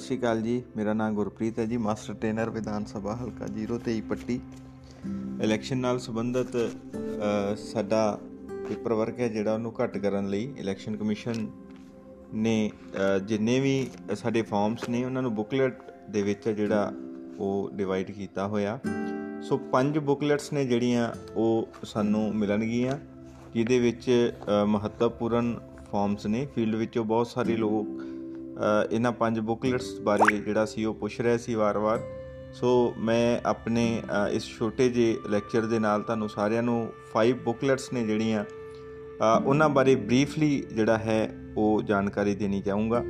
ਸ਼੍ਰੀ ਅਕਾਲ ਜੀ, ਮੇਰਾ ਨਾਮ ਗੁਰਪ੍ਰੀਤ ਹੈ ਜੀ, ਮਾਸਟਰ ਟ੍ਰੇਨਰ ਵਿਧਾਨ ਸਭਾ ਹਲਕਾ 023 ਪੱਟੀ। ਇਲੈਕਸ਼ਨ ਨਾਲ ਸੰਬੰਧਿਤ ਸਾਡਾ ਪੇਪਰ ਵਰਕ ਹੈ ਜਿਹੜਾ ਉਹਨੂੰ ਘੱਟ ਕਰਨ ਲਈ ਇਲੈਕਸ਼ਨ ਕਮਿਸ਼ਨ ਨੇ ਜਿੰਨੇ ਵੀ ਸਾਡੇ ਫਾਰਮਸ ਨੇ, ਉਹਨਾਂ ਨੂੰ ਬੁਕਲੇਟ ਦੇ ਵਿੱਚ ਜਿਹੜਾ ਉਹ ਡਿਵਾਈਡ ਕੀਤਾ ਹੋਇਆ। ਸੋ ਪੰਜ ਬੁਕਲੇਟਸ ਨੇ ਜਿਹੜੀਆਂ ਉਹ ਸਾਨੂੰ ਮਿਲਣਗੀਆਂ, ਜਿਹਦੇ ਵਿੱਚ ਮਹੱਤਵਪੂਰਨ ਫਾਰਮਸ ਨੇ। ਫੀਲਡ ਵਿੱਚੋਂ ਬਹੁਤ ਸਾਰੇ ਲੋਕ ਇਹਨਾਂ ਪੰਜ ਬੁਕਲੇਟਸ ਬਾਰੇ ਜਿਹੜਾ ਸੀ ਉਹ ਪੁੱਛ ਰਿਹਾ ਸੀ ਵਾਰ-ਵਾਰ। ਸੋ ਮੈਂ ਆਪਣੇ ਇਸ ਛੋਟੇ ਜਿਹੇ ਲੈਕਚਰ ਦੇ ਨਾਲ ਤੁਹਾਨੂੰ ਸਾਰਿਆਂ ਨੂੰ 5 ਬੁਕਲੇਟਸ ਨੇ ਜਿਹੜੀਆਂ ਉਹਨਾਂ ਬਾਰੇ ਬਰੀਫਲੀ ਜਿਹੜਾ ਹੈ ਉਹ ਜਾਣਕਾਰੀ ਦੇਣੀ ਚਾਹੂੰਗਾ।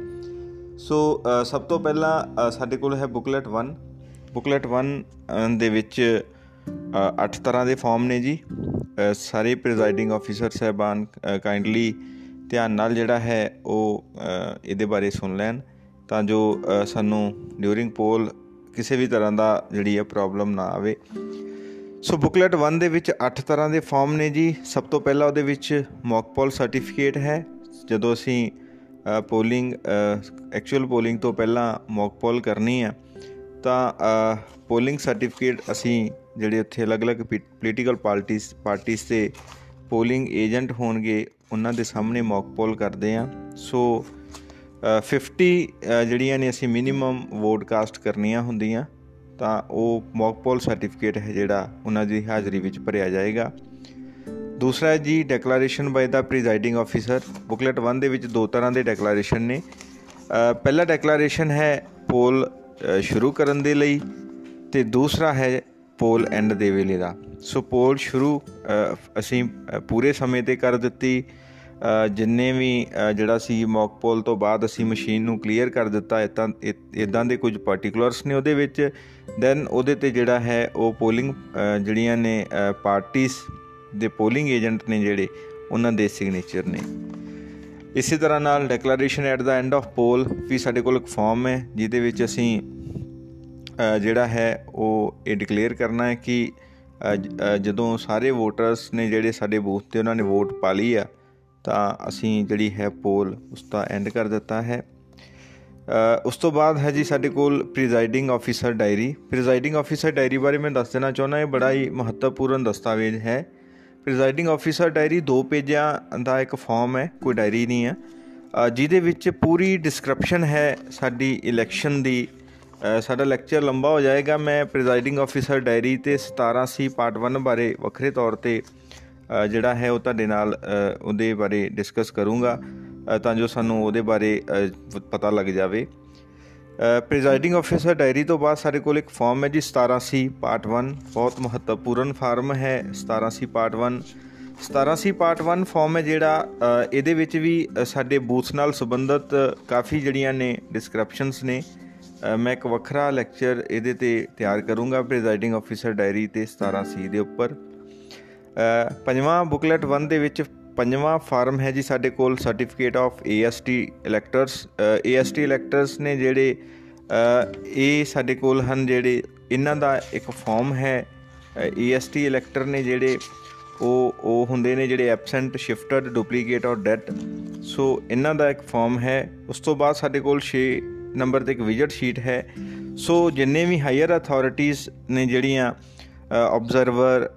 ਸੋ ਸਭ ਤੋਂ ਪਹਿਲਾਂ ਸਾਡੇ ਕੋਲ ਹੈ ਬੁਕਲੇਟ 1 ਬੁਕਲੇਟ 1 ਦੇ ਵਿੱਚ 8 ਤਰ੍ਹਾਂ ਦੇ ਫਾਰਮ ਨੇ ਜੀ। ਸਾਰੇ ਪ੍ਰੀਜ਼ਾਈਡਿੰਗ ਆਫੀਸਰ ਸਹਿਬਾਨ ਕਾਈਂਡਲੀ ਧਿਆਨ ਨਾਲ ਜਿਹੜਾ ਹੈ ਉਹ ਇਹਦੇ ਬਾਰੇ ਸੁਣ ਲੈਣ ਤਾਂ ਜੋ ਸਾਨੂੰ ਡਿਊਰਿੰਗ ਪੋਲ ਕਿਸੇ ਵੀ ਤਰ੍ਹਾਂ ਦਾ ਜਿਹੜੀ ਹੈ ਪ੍ਰੋਬਲਮ ਨਾ ਆਵੇ। ਸੋ ਬੁਕਲੇਟ 1 ਦੇ ਵਿੱਚ 8 ਤਰ੍ਹਾਂ ਦੇ ਫਾਰਮ ਨੇ ਜੀ। ਸਭ ਤੋਂ ਪਹਿਲਾਂ ਉਹਦੇ ਵਿੱਚ ਮੌਕ ਪੋਲ ਸਰਟੀਫਿਕੇਟ ਹੈ। ਜਦੋਂ ਅਸੀਂ ਪੋਲਿੰਗ ਐਕਚੁਅਲ ਪੋਲਿੰਗ ਤੋਂ ਪਹਿਲਾਂ ਮੌਕ ਪੋਲ ਕਰਨੀ ਹੈ, ਤਾਂ ਪੋਲਿੰਗ ਸਰਟੀਫਿਕੇਟ ਅਸੀਂ ਜਿਹੜੇ ਉੱਥੇ ਅਲੱਗ-ਅਲੱਗ ਪੋਲੀਟੀਕਲ ਪਾਰਟੀਆਂ ਪਾਰਟੀਆਂ ਤੇ ਪੋਲਿੰਗ ਏਜੰਟ ਹੋਣਗੇ ਉਹਨਾਂ ਦੇ ਸਾਹਮਣੇ ਮੌਕ ਪੋਲ ਕਰਦੇ ਆ ਸੋ 50 ਜਿਹੜੀਆਂ ਨੇ ਅਸੀਂ ਮਿਨੀਮਮ ਵੋਟ ਕਾਸਟ ਕਰਨੀਆਂ ਹੁੰਦੀਆਂ, ਤਾਂ ਉਹ ਮੌਕ ਪੋਲ ਸਰਟੀਫਿਕੇਟ ਹੈ ਜਿਹੜਾ ਉਹਨਾਂ ਦੀ ਹਾਜ਼ਰੀ ਵਿੱਚ ਭਰਿਆ ਜਾਏਗਾ। ਦੂਸਰਾ ਜੀ declaration by the presiding officer booklet 1 ਦੇ ਵਿੱਚ ਦੋ ਤਰ੍ਹਾਂ ਦੇ ਡੈਕਲੇਰੇਸ਼ਨ ਨੇ। ਪਹਿਲਾ ਡੈਕਲੇਰੇਸ਼ਨ ਹੈ ਪੋਲ ਸ਼ੁਰੂ ਕਰਨ ਦੇ ਲਈ ਤੇ ਦੂਸਰਾ ਹੈ ਪੋਲ ਐਂਡ ਦੇ ਵੇਲੇ ਦਾ। ਸੋ ਪੋਲ ਸ਼ੁਰੂ ਅਸੀਂ ਪੂਰੇ ਸਮੇਂ ਤੇ ਕਰ ਦਿੱਤੀ। ਜਿੰਨੇ ਵੀ ਜਿਹੜਾ ਸੀ ਮੌਕ ਪੋਲ ਤੋਂ ਬਾਅਦ ਅਸੀਂ ਮਸ਼ੀਨ ਨੂੰ ਕਲੀਅਰ ਕਰ ਦਿੱਤਾ ਇਦਾਂ ਇਦਾਂ ਦੇ ਕੁਝ ਪਾਰਟਿਕੂਲਰਸ ਨੇ ਉਹਦੇ ਵਿੱਚ। ਦੈਨ ਉਹਦੇ ਤੇ ਜਿਹੜਾ ਹੈ, ਉਹ ਪੋਲਿੰਗ ਜਿਹੜੀਆਂ ਨੇ ਪਾਰਟੀਆਂ ਦੇ ਪੋਲਿੰਗ ਏਜੰਟ ਨੇ ਜਿਹੜੇ, ਉਹਨਾਂ ਦੇ ਸਿਗਨੇਚਰ ਨੇ। ਇਸੇ ਤਰ੍ਹਾਂ ਨਾਲ declaration at the end of poll ਵੀ ਸਾਡੇ ਕੋਲ ਇੱਕ ਫਾਰਮ ਹੈ, ਜਿਹਦੇ ਵਿੱਚ ਅਸੀਂ ਜਿਹੜਾ ਹੈ, ਉਹ ਇਹ ਡਿਕਲੇਅਰ ਕਰਨਾ ਹੈ ਕਿ ਜਦੋਂ ਸਾਰੇ ਵੋਟਰਸ ਨੇ ਜਿਹੜੇ ਸਾਡੇ ਬੂਥ ਤੇ ਉਹਨਾਂ ਨੇ ਵੋਟ ਪਾ ਲਈ ਆ, ਤਾਂ ਅਸੀਂ ਜਿਹੜੀ ਹੈ ਪੋਲ ਉਸ ਦਾ ਐਂਡ ਕਰ ਦਿੱਤਾ ਹੈ। ਉਸ ਤੋਂ ਬਾਅਦ ਹੈ ਜੀ ਸਾਡੇ ਕੋਲ presiding officer diary presiding officer diary ਬਾਰੇ ਮੈਂ ਦੱਸ ਦੇਣਾ ਚਾਹੁੰਦਾ, ਇਹ ਬੜਾ ਹੀ ਮਹੱਤਵਪੂਰਨ ਦਸਤਾਵੇਜ਼ ਹੈ। ਪ੍ਰੀਜ਼ਾਈਡਿੰਗ ਆਫੀਸਰ ਡਾਇਰੀ ਦੋ ਪੇਜਾਂ ਦਾ ਇੱਕ ਫਾਰਮ ਹੈ, ਕੋਈ ਡਾਇਰੀ ਨਹੀਂ ਹੈ। ਜਿਹਦੇ ਵਿੱਚ ਪੂਰੀ ਡਿਸਕ੍ਰਿਪਸ਼ਨ ਹੈ ਸਾਡੀ ਇਲੈਕਸ਼ਨ ਦੀ ਸਾਡਾ ਲੈਕਚਰ ਲੰਬਾ ਹੋ ਜਾਏਗਾ। ਮੈਂ ਪ੍ਰੀਜ਼ਾਈਡਿੰਗ ਆਫੀਸਰ ਡਾਇਰੀ ਤੇ 17 ਸੀ ਪਾਰਟ 1 ਬਾਰੇ ਵੱਖਰੇ ਤੌਰ ਤੇ ਜਿਹੜਾ ਹੈ ਉਹ ਤੁਹਾਡੇ ਨਾਲ ਉਹਦੇ ਬਾਰੇ ਡਿਸਕਸ ਕਰੂੰਗਾ ਤਾਂ ਜੋ ਸਾਨੂੰ ਉਹਦੇ ਬਾਰੇ ਪਤਾ ਲੱਗ ਜਾਵੇ। ਪ੍ਰੀਜ਼ਾਈਡਿੰਗ ਆਫੀਸਰ ਡਾਇਰੀ ਤੋਂ ਬਾਅਦ ਸਾਡੇ ਕੋਲ ਇੱਕ ਫਾਰਮ ਹੈ ਜੀ 17 ਸੀ ਪਾਰਟ 1 ਬਹੁਤ ਮਹੱਤਵਪੂਰਨ ਫਾਰਮ ਹੈ 17 C part 1 17 C part 1 form ਹੈ ਜਿਹੜਾ ਇਹਦੇ ਵਿੱਚ ਵੀ ਸਾਡੇ ਬੂਥ ਨਾਲ ਸੰਬੰਧਿਤ ਕਾਫੀ ਜਿਹੜੀਆਂ ਨੇ ਡਿਸਕ੍ਰਿਪਸ਼ਨਸ ਨੇ। ਮੈਂ ਇੱਕ ਵੱਖਰਾ ਲੈਕਚਰ ਇਹਦੇ ਤੇ ਤਿਆਰ ਕਰੂੰਗਾ ਪ੍ਰੀਜ਼ਾਈਡਿੰਗ ਆਫੀਸਰ ਡਾਇਰੀ ਤੇ 17 ਸੀ ਦੇ ਉੱਪਰ। ਪੰਜਵਾਂ ਬੁਕਲੇਟ 1 ਦੇ ਵਿੱਚ ਪੰਜਵਾਂ ਫਾਰਮ ਹੈ ਜੀ ਸਾਡੇ ਕੋਲ ਸਰਟੀਫਿਕੇਟ ਆਫ ਏਐਸਟੀ ਇਲੈਕਟਰਸ ਏਐਸਟੀ ਇਲੈਕਟਰਸ ਨੇ ਜਿਹੜੇ ਇਹ ਸਾਡੇ ਕੋਲ ਹਨ ਜਿਹੜੇ ਇਹਨਾਂ ਦਾ ਇੱਕ ਫਾਰਮ ਹੈ। ਏਐਸਟੀ ਇਲੈਕਟਰ ਨੇ ਜਿਹੜੇ ਉਹ ਉਹ ਹੁੰਦੇ ਨੇ ਜਿਹੜੇ absent shifted duplicate or dead so ਇਹਨਾਂ ਦਾ ਇੱਕ ਫਾਰਮ ਹੈ। ਉਸ ਤੋਂ ਬਾਅਦ ਸਾਡੇ ਕੋਲ 6 ਨੰਬਰ ਤੇ ਇੱਕ ਵਿਜਟ ਸ਼ੀਟ ਹੈ। ਸੋ ਜਿੰਨੇ ਵੀ ਹਾਇਰ ਅਥਾਰਟੀਆਂ ਨੇ ਜਿਹੜੀਆਂ ਆਬਜ਼ਰਵਰ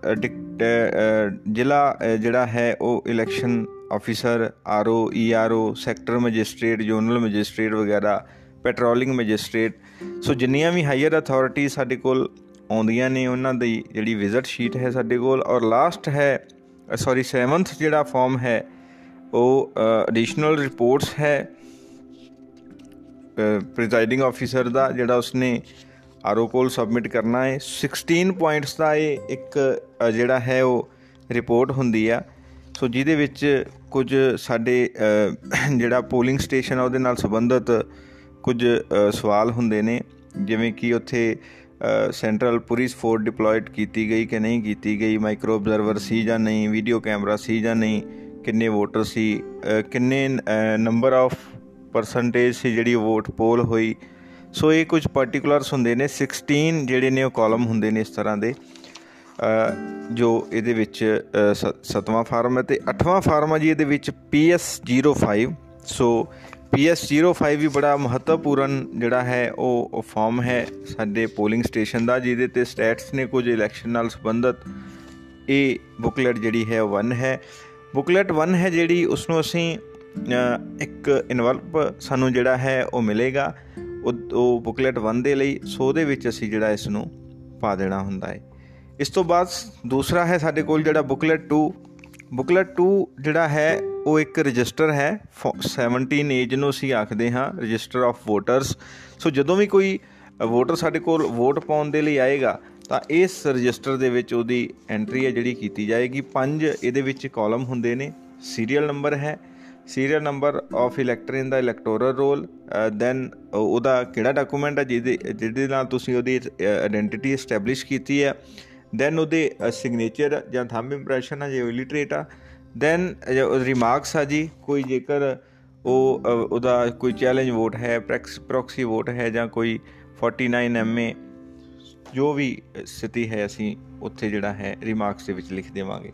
ਜ਼ਿਲ੍ਹਾ ਜਿਹੜਾ ਹੈ ਉਹ election officer RO ERO sector magistrate zonal magistrate ਵਗੈਰਾ ਪੈਟਰੋਲਿੰਗ ਮੈਜਿਸਟ੍ਰੇਟ ਸੋ ਜਿੰਨੀਆਂ ਵੀ ਹਾਇਰ ਅਥਾਰਟੀ ਸਾਡੇ ਕੋਲ ਆਉਂਦੀਆਂ ਨੇ, ਉਹਨਾਂ ਦੀ ਜਿਹੜੀ ਵਿਜ਼ਿਟ ਸ਼ੀਟ ਹੈ ਸਾਡੇ ਕੋਲ। ਔਰ ਲਾਸਟ ਹੈ ਸੌਰੀ 7th ਜਿਹੜਾ ਫਾਰਮ ਹੈ, ਉਹ ਐਡੀਸ਼ਨਲ ਰਿਪੋਰਟਸ ਹੈ। ਪ੍ਰੀਜ਼ਾਈਡਿੰਗ ਆਫੀਸਰ ਦਾ ਜਿਹੜਾ ਉਸਨੇ ਆਰਓ ਕੋਲ ਸਬਮਿਟ ਕਰਨਾ ਹੈ। 16 ਪੁਆਇੰਟਸ ਦਾ ਇਹ ਇੱਕ ਜਿਹੜਾ ਹੈ ਉਹ ਰਿਪੋਰਟ ਹੁੰਦੀ ਆ। ਸੋ ਜਿਹਦੇ ਵਿੱਚ ਕੁਝ ਸਾਡੇ ਜਿਹੜਾ ਪੋਲਿੰਗ ਸਟੇਸ਼ਨ ਆ, ਉਹਦੇ ਨਾਲ ਸੰਬੰਧਿਤ ਕੁਝ ਸਵਾਲ ਹੁੰਦੇ ਨੇ। ਜਿਵੇਂ ਕਿ ਉੱਥੇ ਸੈਂਟਰਲ ਪੁਲਿਸ ਫੋਰਸ ਡਿਪਲੋਇਡ ਕੀਤੀ ਗਈ ਕਿ ਨਹੀਂ ਕੀਤੀ ਗਈ ਮਾਈਕਰੋ ਆਬਜ਼ਰਵਰ ਸੀ ਜਾਂ ਨਹੀਂ ਵੀਡੀਓ ਕੈਮਰਾ ਸੀ ਜਾਂ ਨਹੀਂ, ਕਿੰਨੇ ਵੋਟਰ ਸੀ ਕਿੰਨੇ ਨੰਬਰ ਆਫ ਪਰਸੈਂਟੇਜ ਸੀ ਜਿਹੜੀ ਵੋਟ ਪੋਲ ਹੋਈ। ਸੋ ਇਹ ਕੁਝ ਪਾਰਟਿਕੂਲਰਸ ਹੁੰਦੇ ਨੇ 16 ਜਿਹੜੇ ਨੇ ਉਹ ਕਾਲਮ ਹੁੰਦੇ ਨੇ ਇਸ ਤਰ੍ਹਾਂ ਦੇ ਜੋ ਇਹਦੇ ਵਿੱਚ ਸਤਵਾਂ ਫਾਰਮ ਹੈ ਤੇ ਅੱਠਵਾਂ ਫਾਰਮ ਹੈ ਜੀ ਇਹਦੇ ਵਿੱਚ PS05 ਸੋ PS05 ਵੀ ਬੜਾ ਮਹੱਤਵਪੂਰਨ ਜਿਹੜਾ ਹੈ, ਉਹ ਫਾਰਮ ਹੈ ਸਾਡੇ ਪੋਲਿੰਗ ਸਟੇਸ਼ਨ ਦਾ, ਜਿਹਦੇ ਤੇ ਸਟੈਟਸ ਨੇ ਕੁਝ ਇਲੈਕਸ਼ਨ ਨਾਲ ਸੰਬੰਧਿਤ। ਇਹ ਬੁਕਲੇਟ ਜਿਹੜੀ ਹੈ, ਉਹ 1 ਹੈ। ਬੁਕਲੇਟ 1 ਹੈ ਜਿਹੜੀ ਉਸ ਨੂੰ ਅਸੀਂ ਇੱਕ ਇਨਵਲਪ ਸਾਨੂੰ ਜਿਹੜਾ ਹੈ ਉਹ ਮਿਲੇਗਾ। ਉਹ ਬੁਕਲੇਟ 1 ਦੇ ਲਈ, ਸੋ ਦੇ ਵਿੱਚ ਅਸੀਂ ਜਿਹੜਾ ਇਸ ਨੂੰ ਪਾ ਦੇਣਾ ਹੁੰਦਾ ਹੈ। ਇਸ ਤੋਂ ਬਾਅਦ ਦੂਸਰਾ ਹੈ ਸਾਡੇ ਕੋਲ ਜਿਹੜਾ ਬੁਕਲੇਟ 2 ਬੁਕਲੇਟ 2 ਜਿਹੜਾ ਹੈ, ਉਹ ਇੱਕ ਰਜਿਸਟਰ ਹੈ। 17 ਏਜ ਨੂੰ ਅਸੀਂ ਆਖਦੇ ਹਾਂ ਰਜਿਸਟਰ ਆਫ ਵੋਟਰਸ ਸੋ ਜਦੋਂ ਵੀ ਕੋਈ ਵੋਟਰ ਸਾਡੇ ਕੋਲ ਵੋਟ ਪਾਉਣ ਦੇ ਲਈ ਆਏਗਾ, ਤਾਂ ਇਸ ਰਜਿਸਟਰ ਦੇ ਵਿੱਚ ਉਹਦੀ ਐਂਟਰੀ ਹੈ ਜਿਹੜੀ ਕੀਤੀ ਜਾਏਗੀ। ਪੰਜ ਇਹਦੇ ਵਿੱਚ ਕਾਲਮ ਹੁੰਦੇ ਨੇ। ਸੀਰੀਅਲ ਨੰਬਰ ਹੈ। Serial number of elector in the electoral roll then ਉਹਦਾ ਕਿਹੜਾ ਡਾਕੂਮੈਂਟ ਹੈ ਜਿਹਦੇ ਜਿਹਦੇ ਨਾਲ ਤੁਸੀਂ ਉਹਦੀ ਆਇਡੈਂਟੀਟੀ ਐਸਟੈਬਲਿਸ਼ ਕੀਤੀ ਹੈ। ਦੈਨ ਉਹਦੇ ਸਿਗਨੇਚਰ ਜਾਂ ਥੰਬ ਇੰਪ੍ਰੈਸ਼ਨ ਹੈ, ਜੇ ਇਲਿਟਰੇਟ ਆ। ਦੈਨ ਰਿਮਾਰਕਸ ਆ ਜੀ, ਕੋਈ ਜੇਕਰ ਉਹ ਉਹਦਾ ਕੋਈ ਚੈਲੰਜ ਵੋਟ ਹੈ ਪ੍ਰੋਕਸੀ ਵੋਟ ਹੈ ਜਾਂ ਕੋਈ 49 ਐਮਏ ਜੋ ਵੀ ਸਥਿਤੀ ਹੈ, ਅਸੀਂ ਉੱਥੇ ਜਿਹੜਾ ਹੈ ਰਿਮਾਰਕਸ ਦੇ ਵਿੱਚ ਲਿਖ ਦੇਵਾਂਗੇ।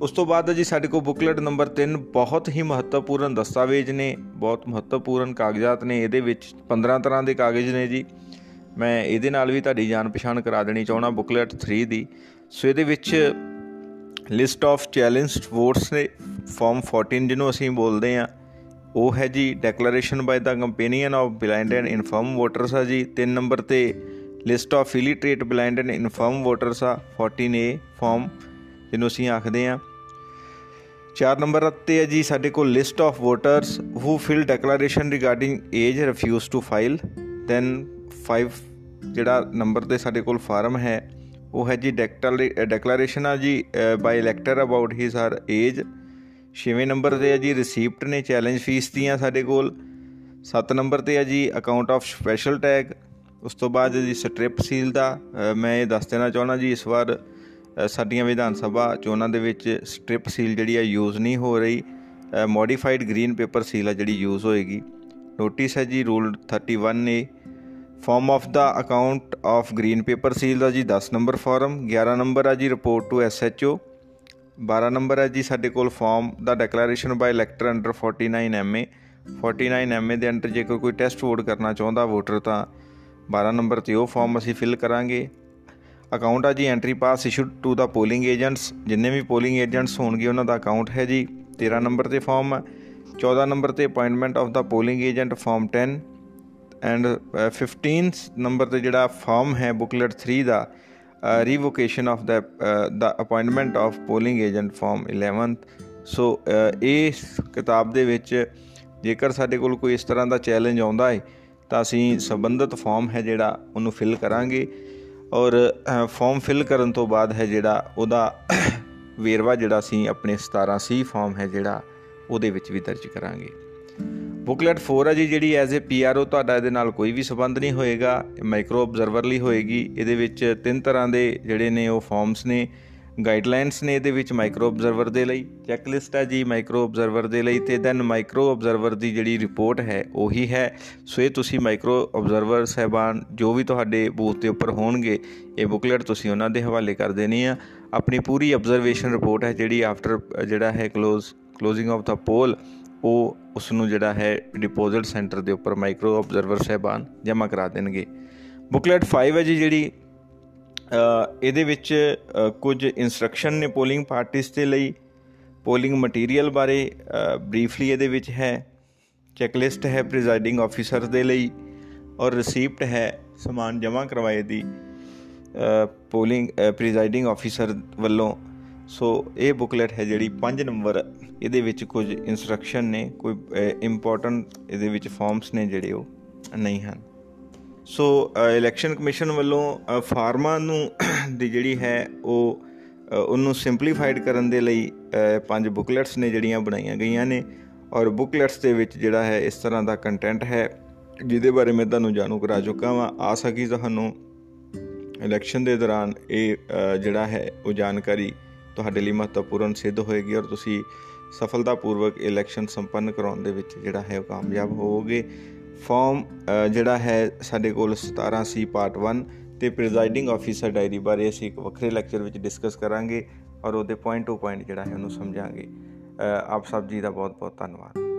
ਉਸ ਤੋਂ ਬਾਅਦ ਜੀ ਸਾਡੇ ਕੋਲ ਬੁਕਲੇਟ ਨੰਬਰ 3 ਬਹੁਤ ਹੀ ਮਹੱਤਵਪੂਰਨ ਦਸਤਾਵੇਜ਼ ਨੇ, ਬਹੁਤ ਮਹੱਤਵਪੂਰਨ ਕਾਗਜ਼ਾਤ ਨੇ, ਇਹਦੇ ਵਿੱਚ 15 ਤਰ੍ਹਾਂ ਦੇ ਕਾਗਜ਼ ਨੇ ਜੀ। ਮੈਂ ਇਹਦੇ ਨਾਲ ਵੀ ਤੁਹਾਡੀ ਜਾਣ ਪਛਾਣ ਕਰਾ ਦੇਣੀ ਚਾਹਣਾ ਬੁਕਲੇਟ 3 ਦੀ। ਸੋ ਇਹਦੇ ਵਿੱਚ ਲਿਸਟ ਆਫ ਚੈਲੰਜਡ ਵੋਟਸ ਨੇ ਫਾਰਮ 14 ਜਿਹਨੂੰ ਅਸੀਂ ਬੋਲਦੇ ਆ ਉਹ ਹੈ ਜੀ declaration by the companion of blind and infirm voters ਆ ਜੀ। 3 ਨੰਬਰ ਤੇ list of illiterate blind and infirm voters ਆ। 14A ਫਾਰਮ ਜਿਹਨੂੰ ਅਸੀਂ ਆਖਦੇ ਆ 4 ਨੰਬਰ ਤੇ ਹੈ ਜੀ ਸਾਡੇ ਕੋਲ list of voters who fill declaration regarding age refuse to file then 5 ਜਿਹੜਾ ਨੰਬਰ ਤੇ ਸਾਡੇ ਕੋਲ ਫਾਰਮ ਹੈ, ਉਹ ਹੈ ਜੀ ਡੈਕਲੇਰੇਸ਼ਨ ਆ ਜੀ by elector about his her age 6ਵੇਂ number ਤੇ ਹੈ ਜੀ ਰਿਸੀਪਟ ਨੇ ਚੈਲੰਜ ਫੀਸ ਦੀਆਂ ਸਾਡੇ ਕੋਲ। 7 ਨੰਬਰ ਤੇ ਹੈ ਜੀ ਅਕਾਊਂਟ ਆਫ ਸਪੈਸ਼ਲ ਟੈਗ ਉਸ ਤੋਂ ਬਾਅਦ ਜੀ ਸਟ੍ਰਿਪ ਸੀਲ ਦਾ ਮੈਂ ਇਹ ਦੱਸ ਦੇਣਾ ਚਾਹੁੰਦਾ ਜੀ ਇਸ ਵਾਰ ਸਾਡੀਆਂ ਵਿਧਾਨ ਸਭਾ ਚੋਣਾਂ ਦੇ ਵਿੱਚ ਸਟ੍ਰਿਪ ਸੀਲ ਜਿਹੜੀ ਆ, ਯੂਜ਼ ਨਹੀਂ ਹੋ ਰਹੀ। ਮੋਡੀਫਾਈਡ ਗ੍ਰੀਨ ਪੇਪਰ ਸੀਲ ਆ ਜਿਹੜੀ ਯੂਜ਼ ਹੋਏਗੀ। ਨੋਟਿਸ ਹੈ ਜੀ, ਰੂਲ 31 ਨੇ form of the account of green paper seal ਦਾ ਜੀ 10 ਨੰਬਰ ਫਾਰਮ। 11 ਨੰਬਰ ਆ ਜੀ, ਰਿਪੋਰਟ ਟੂ ਐਸਐਚਓ 12 ਨੰਬਰ ਹੈ ਜੀ, ਸਾਡੇ ਕੋਲ form the declaration by elector under 49 MA 49 MA ਦੇ ਅੰਡਰ ਜੇਕਰ ਕੋਈ ਟੈਸਟ ਵੋਟ ਕਰਨਾ ਚਾਹੁੰਦਾ ਵੋਟਰ ਤਾਂ 12 ਨੰਬਰ ਤੇ ਉਹ ਫਾਰਮ ਅਸੀਂ ਫਿਲ ਕਰਾਂਗੇ। ਅਕਾਊਂਟ ਆ ਜੀ entry pass issued to the polling agents ਜਿੰਨੇ ਵੀ ਪੋਲਿੰਗ ਏਜੰਟਸ ਹੋਣਗੇ ਉਹਨਾਂ ਦਾ ਅਕਾਊਂਟ ਹੈ ਜੀ। 13 ਨੰਬਰ ਤੇ ਫਾਰਮ 14 ਨੰਬਰ ਤੇ appointment of the polling agent form 10 and 15 number ਤੇ ਜਿਹੜਾ ਫਾਰਮ ਹੈ booklet 3 the revocation of the the appointment of polling agent form 11th so ਇਸ ਕਿਤਾਬ ਦੇ ਵਿੱਚ ਜੇਕਰ ਸਾਡੇ ਕੋਲ ਕੋਈ ਇਸ ਤਰ੍ਹਾਂ ਦਾ ਚੈਲੰਜ ਆਉਂਦਾ ਹੈ, ਤਾਂ ਅਸੀਂ ਸੰਬੰਧਿਤ ਫਾਰਮ ਹੈ ਜਿਹੜਾ, ਉਹਨੂੰ ਫਿਲ ਕਰਾਂਗੇ। ਔਰ ਫਾਰਮ ਫਿਲ ਕਰਨ ਤੋਂ ਬਾਅਦ ਹੈ ਜਿਹੜਾ ਉਹਦਾ ਵੇਰਵਾ ਜਿਹੜਾ ਅਸੀਂ ਆਪਣੇ 17 ਸੀ ਫਾਰਮ ਹੈ ਜਿਹੜਾ, ਉਹਦੇ ਵਿੱਚ ਵੀ ਦਰਜ ਕਰਾਂਗੇ। ਬੁਕਲੇਟ 4 ਹੈ ਜੀ, ਜਿਹੜੀ ਐਜ਼ ਅ ਪੀਆਰਓ ਤੁਹਾਡਾ ਇਹਦੇ ਨਾਲ ਕੋਈ ਵੀ ਸਬੰਧ ਨਹੀਂ ਹੋਏਗਾ ਮਾਈਕਰੋ ਆਬਜ਼ਰਵਰ ਲਈ ਹੋਏਗੀ, ਇਹਦੇ ਵਿੱਚ ਤਿੰਨ ਤਰ੍ਹਾਂ ਦੇ ਜਿਹੜੇ ਨੇ ਉਹ ਫਾਰਮਸ ਨੇ। ਗਾਈਡਲਾਈਨਸ ਨੇ ਇਹਦੇ ਵਿੱਚ ਮਾਈਕਰੋ ਆਬਜ਼ਰਵਰ ਦੇ ਲਈ ਚੈੱਕ ਲਿਸਟ ਹੈ ਜੀ ਮਾਈਕਰੋ ਆਬਜ਼ਰਵਰ ਦੇ ਲਈ ਤੇ ਦੈਨ ਮਾਈਕਰੋ ਆਬਜ਼ਰਵਰ ਦੀ ਜਿਹੜੀ ਰਿਪੋਰਟ ਹੈ ਉਹੀ ਹੈ। ਸੋ ਇਹ ਤੁਸੀਂ ਮਾਈਕਰੋ ਆਬਜ਼ਰਵਰ ਸਹਿਬਾਨ ਜੋ ਵੀ ਤੁਹਾਡੇ ਬੂਥ ਦੇ ਉੱਪਰ ਹੋਣਗੇ, ਇਹ ਬੁਕਲੇਟ ਤੁਸੀਂ ਉਹਨਾਂ ਦੇ ਹਵਾਲੇ ਕਰ ਦੇਣੀ ਆ। ਆਪਣੀ ਪੂਰੀ ਆਬਜ਼ਰਵੇਸ਼ਨ ਰਿਪੋਰਟ ਹੈ ਜਿਹੜੀ ਆਫਟਰ ਜਿਹੜਾ ਹੈ close closing of the poll ਉਹ ਉਸ ਨੂੰ ਜਿਹੜਾ ਹੈ ਡਿਪੋਜ਼ਿਟ ਸੈਂਟਰ ਦੇ ਉੱਪਰ ਮਾਈਕਰੋ ਆਬਜ਼ਰਵਰ ਸਹਿਬਾਨ ਜਮ੍ਹਾਂ ਕਰਾ ਦੇਣਗੇ। ਬੁਕਲੇਟ 5 ਹੈ ਜੀ ਜਿਹੜੀ ਇਹਦੇ ਵਿੱਚ ਕੁਝ ਇਨਸਟਰਕਸ਼ਨ ਨੇ ਪੋਲਿੰਗ ਪਾਰਟੀਆਂ ਦੇ ਲਈ ਪੋਲਿੰਗ ਮਟੀਰੀਅਲ ਬਾਰੇ ਬਰੀਫਲੀ ਇਹਦੇ ਵਿੱਚ ਹੈ ਚੈੱਕਲਿਸਟ ਹੈ ਪ੍ਰੀਜ਼ਾਈਡਿੰਗ ਆਫੀਸਰ ਦੇ ਲਈ, ਔਰ ਰਿਸੀਪਟ ਹੈ ਸਮਾਨ ਜਮ੍ਹਾਂ ਕਰਵਾਏ ਦੀ ਪੋਲਿੰਗ ਪ੍ਰੀਜ਼ਾਈਡਿੰਗ ਆਫੀਸਰ ਵੱਲੋਂ। ਸੋ ਇਹ ਬੁਕਲੇਟ ਹੈ ਜਿਹੜੀ 5 ਨੰਬਰ, ਇਹਦੇ ਵਿੱਚ ਕੁਝ ਇਨਸਟਰਕਸ਼ਨ ਨੇ, ਕੋਈ ਇੰਪੋਰਟੈਂਟ ਇਹਦੇ ਵਿੱਚ ਫਾਰਮਸ ਨੇ ਜਿਹੜੇ ਉਹ ਨਹੀਂ ਹਨ। ਸੋ ਇਲੈਕਸ਼ਨ ਕਮਿਸ਼ਨ ਵੱਲੋਂ ਫਾਰਮਾਂ ਨੂੰ ਦੀ ਜਿਹੜੀ ਹੈ ਉਹ ਉਹਨੂੰ ਸਿੰਪਲੀਫਾਈਡ ਕਰਨ ਦੇ ਲਈ ਪੰਜ ਬੁਕਲੇਟਸ ਨੇ ਜਿਹੜੀਆਂ ਬਣਾਈਆਂ ਗਈਆਂ ਨੇ। ਔਰ ਬੁਕਲੇਟਸ ਦੇ ਵਿੱਚ ਜਿਹੜਾ ਹੈ ਇਸ ਤਰ੍ਹਾਂ ਦਾ ਕੰਟੈਂਟ ਹੈ, ਜਿਹਦੇ ਬਾਰੇ ਮੈਂ ਤੁਹਾਨੂੰ ਜਾਣੂ ਕਰਾ ਚੁੱਕਾ ਹਾਂ ਆ ਸਕੀ ਤੁਹਾਨੂੰ ਇਲੈਕਸ਼ਨ ਦੇ ਦੌਰਾਨ ਇਹ ਜਿਹੜਾ ਹੈ ਉਹ ਜਾਣਕਾਰੀ ਤੁਹਾਡੇ ਲਈ ਮਹੱਤਵਪੂਰਨ ਸਿੱਧ ਹੋਏਗੀ ਔਰ ਤੁਸੀਂ ਸਫਲਤਾਪੂਰਵਕ ਇਲੈਕਸ਼ਨ ਸੰਪੰਨ ਕਰਾਉਣ ਦੇ ਵਿੱਚ ਜਿਹੜਾ ਹੈ ਉਹ ਕਾਮਯਾਬ ਹੋਵੋਗੇ। ਫਾਰਮ ਜਿਹੜਾ ਹੈ ਸਾਡੇ ਕੋਲ 17 ਸੀ ਪਾਰਟ 1 ਤੇ ਪ੍ਰੀਜ਼ਾਈਡਿੰਗ ਆਫੀਸਰ ਡਾਇਰੀ ਬਾਰੇ ਅਸੀਂ ਇੱਕ ਵੱਖਰੇ ਲੈਕਚਰ ਵਿੱਚ ਡਿਸਕਸ ਕਰਾਂਗੇ ਔਰ ਉਹਦੇ ਪੁਆਇੰਟ ਟੂ ਪੁਆਇੰਟ ਜਿਹੜਾ ਹੈ ਉਹਨੂੰ ਸਮਝਾਂਗੇ। ਆਪ ਸਭ ਜੀ ਦਾ ਬਹੁਤ ਬਹੁਤ ਧੰਨਵਾਦ।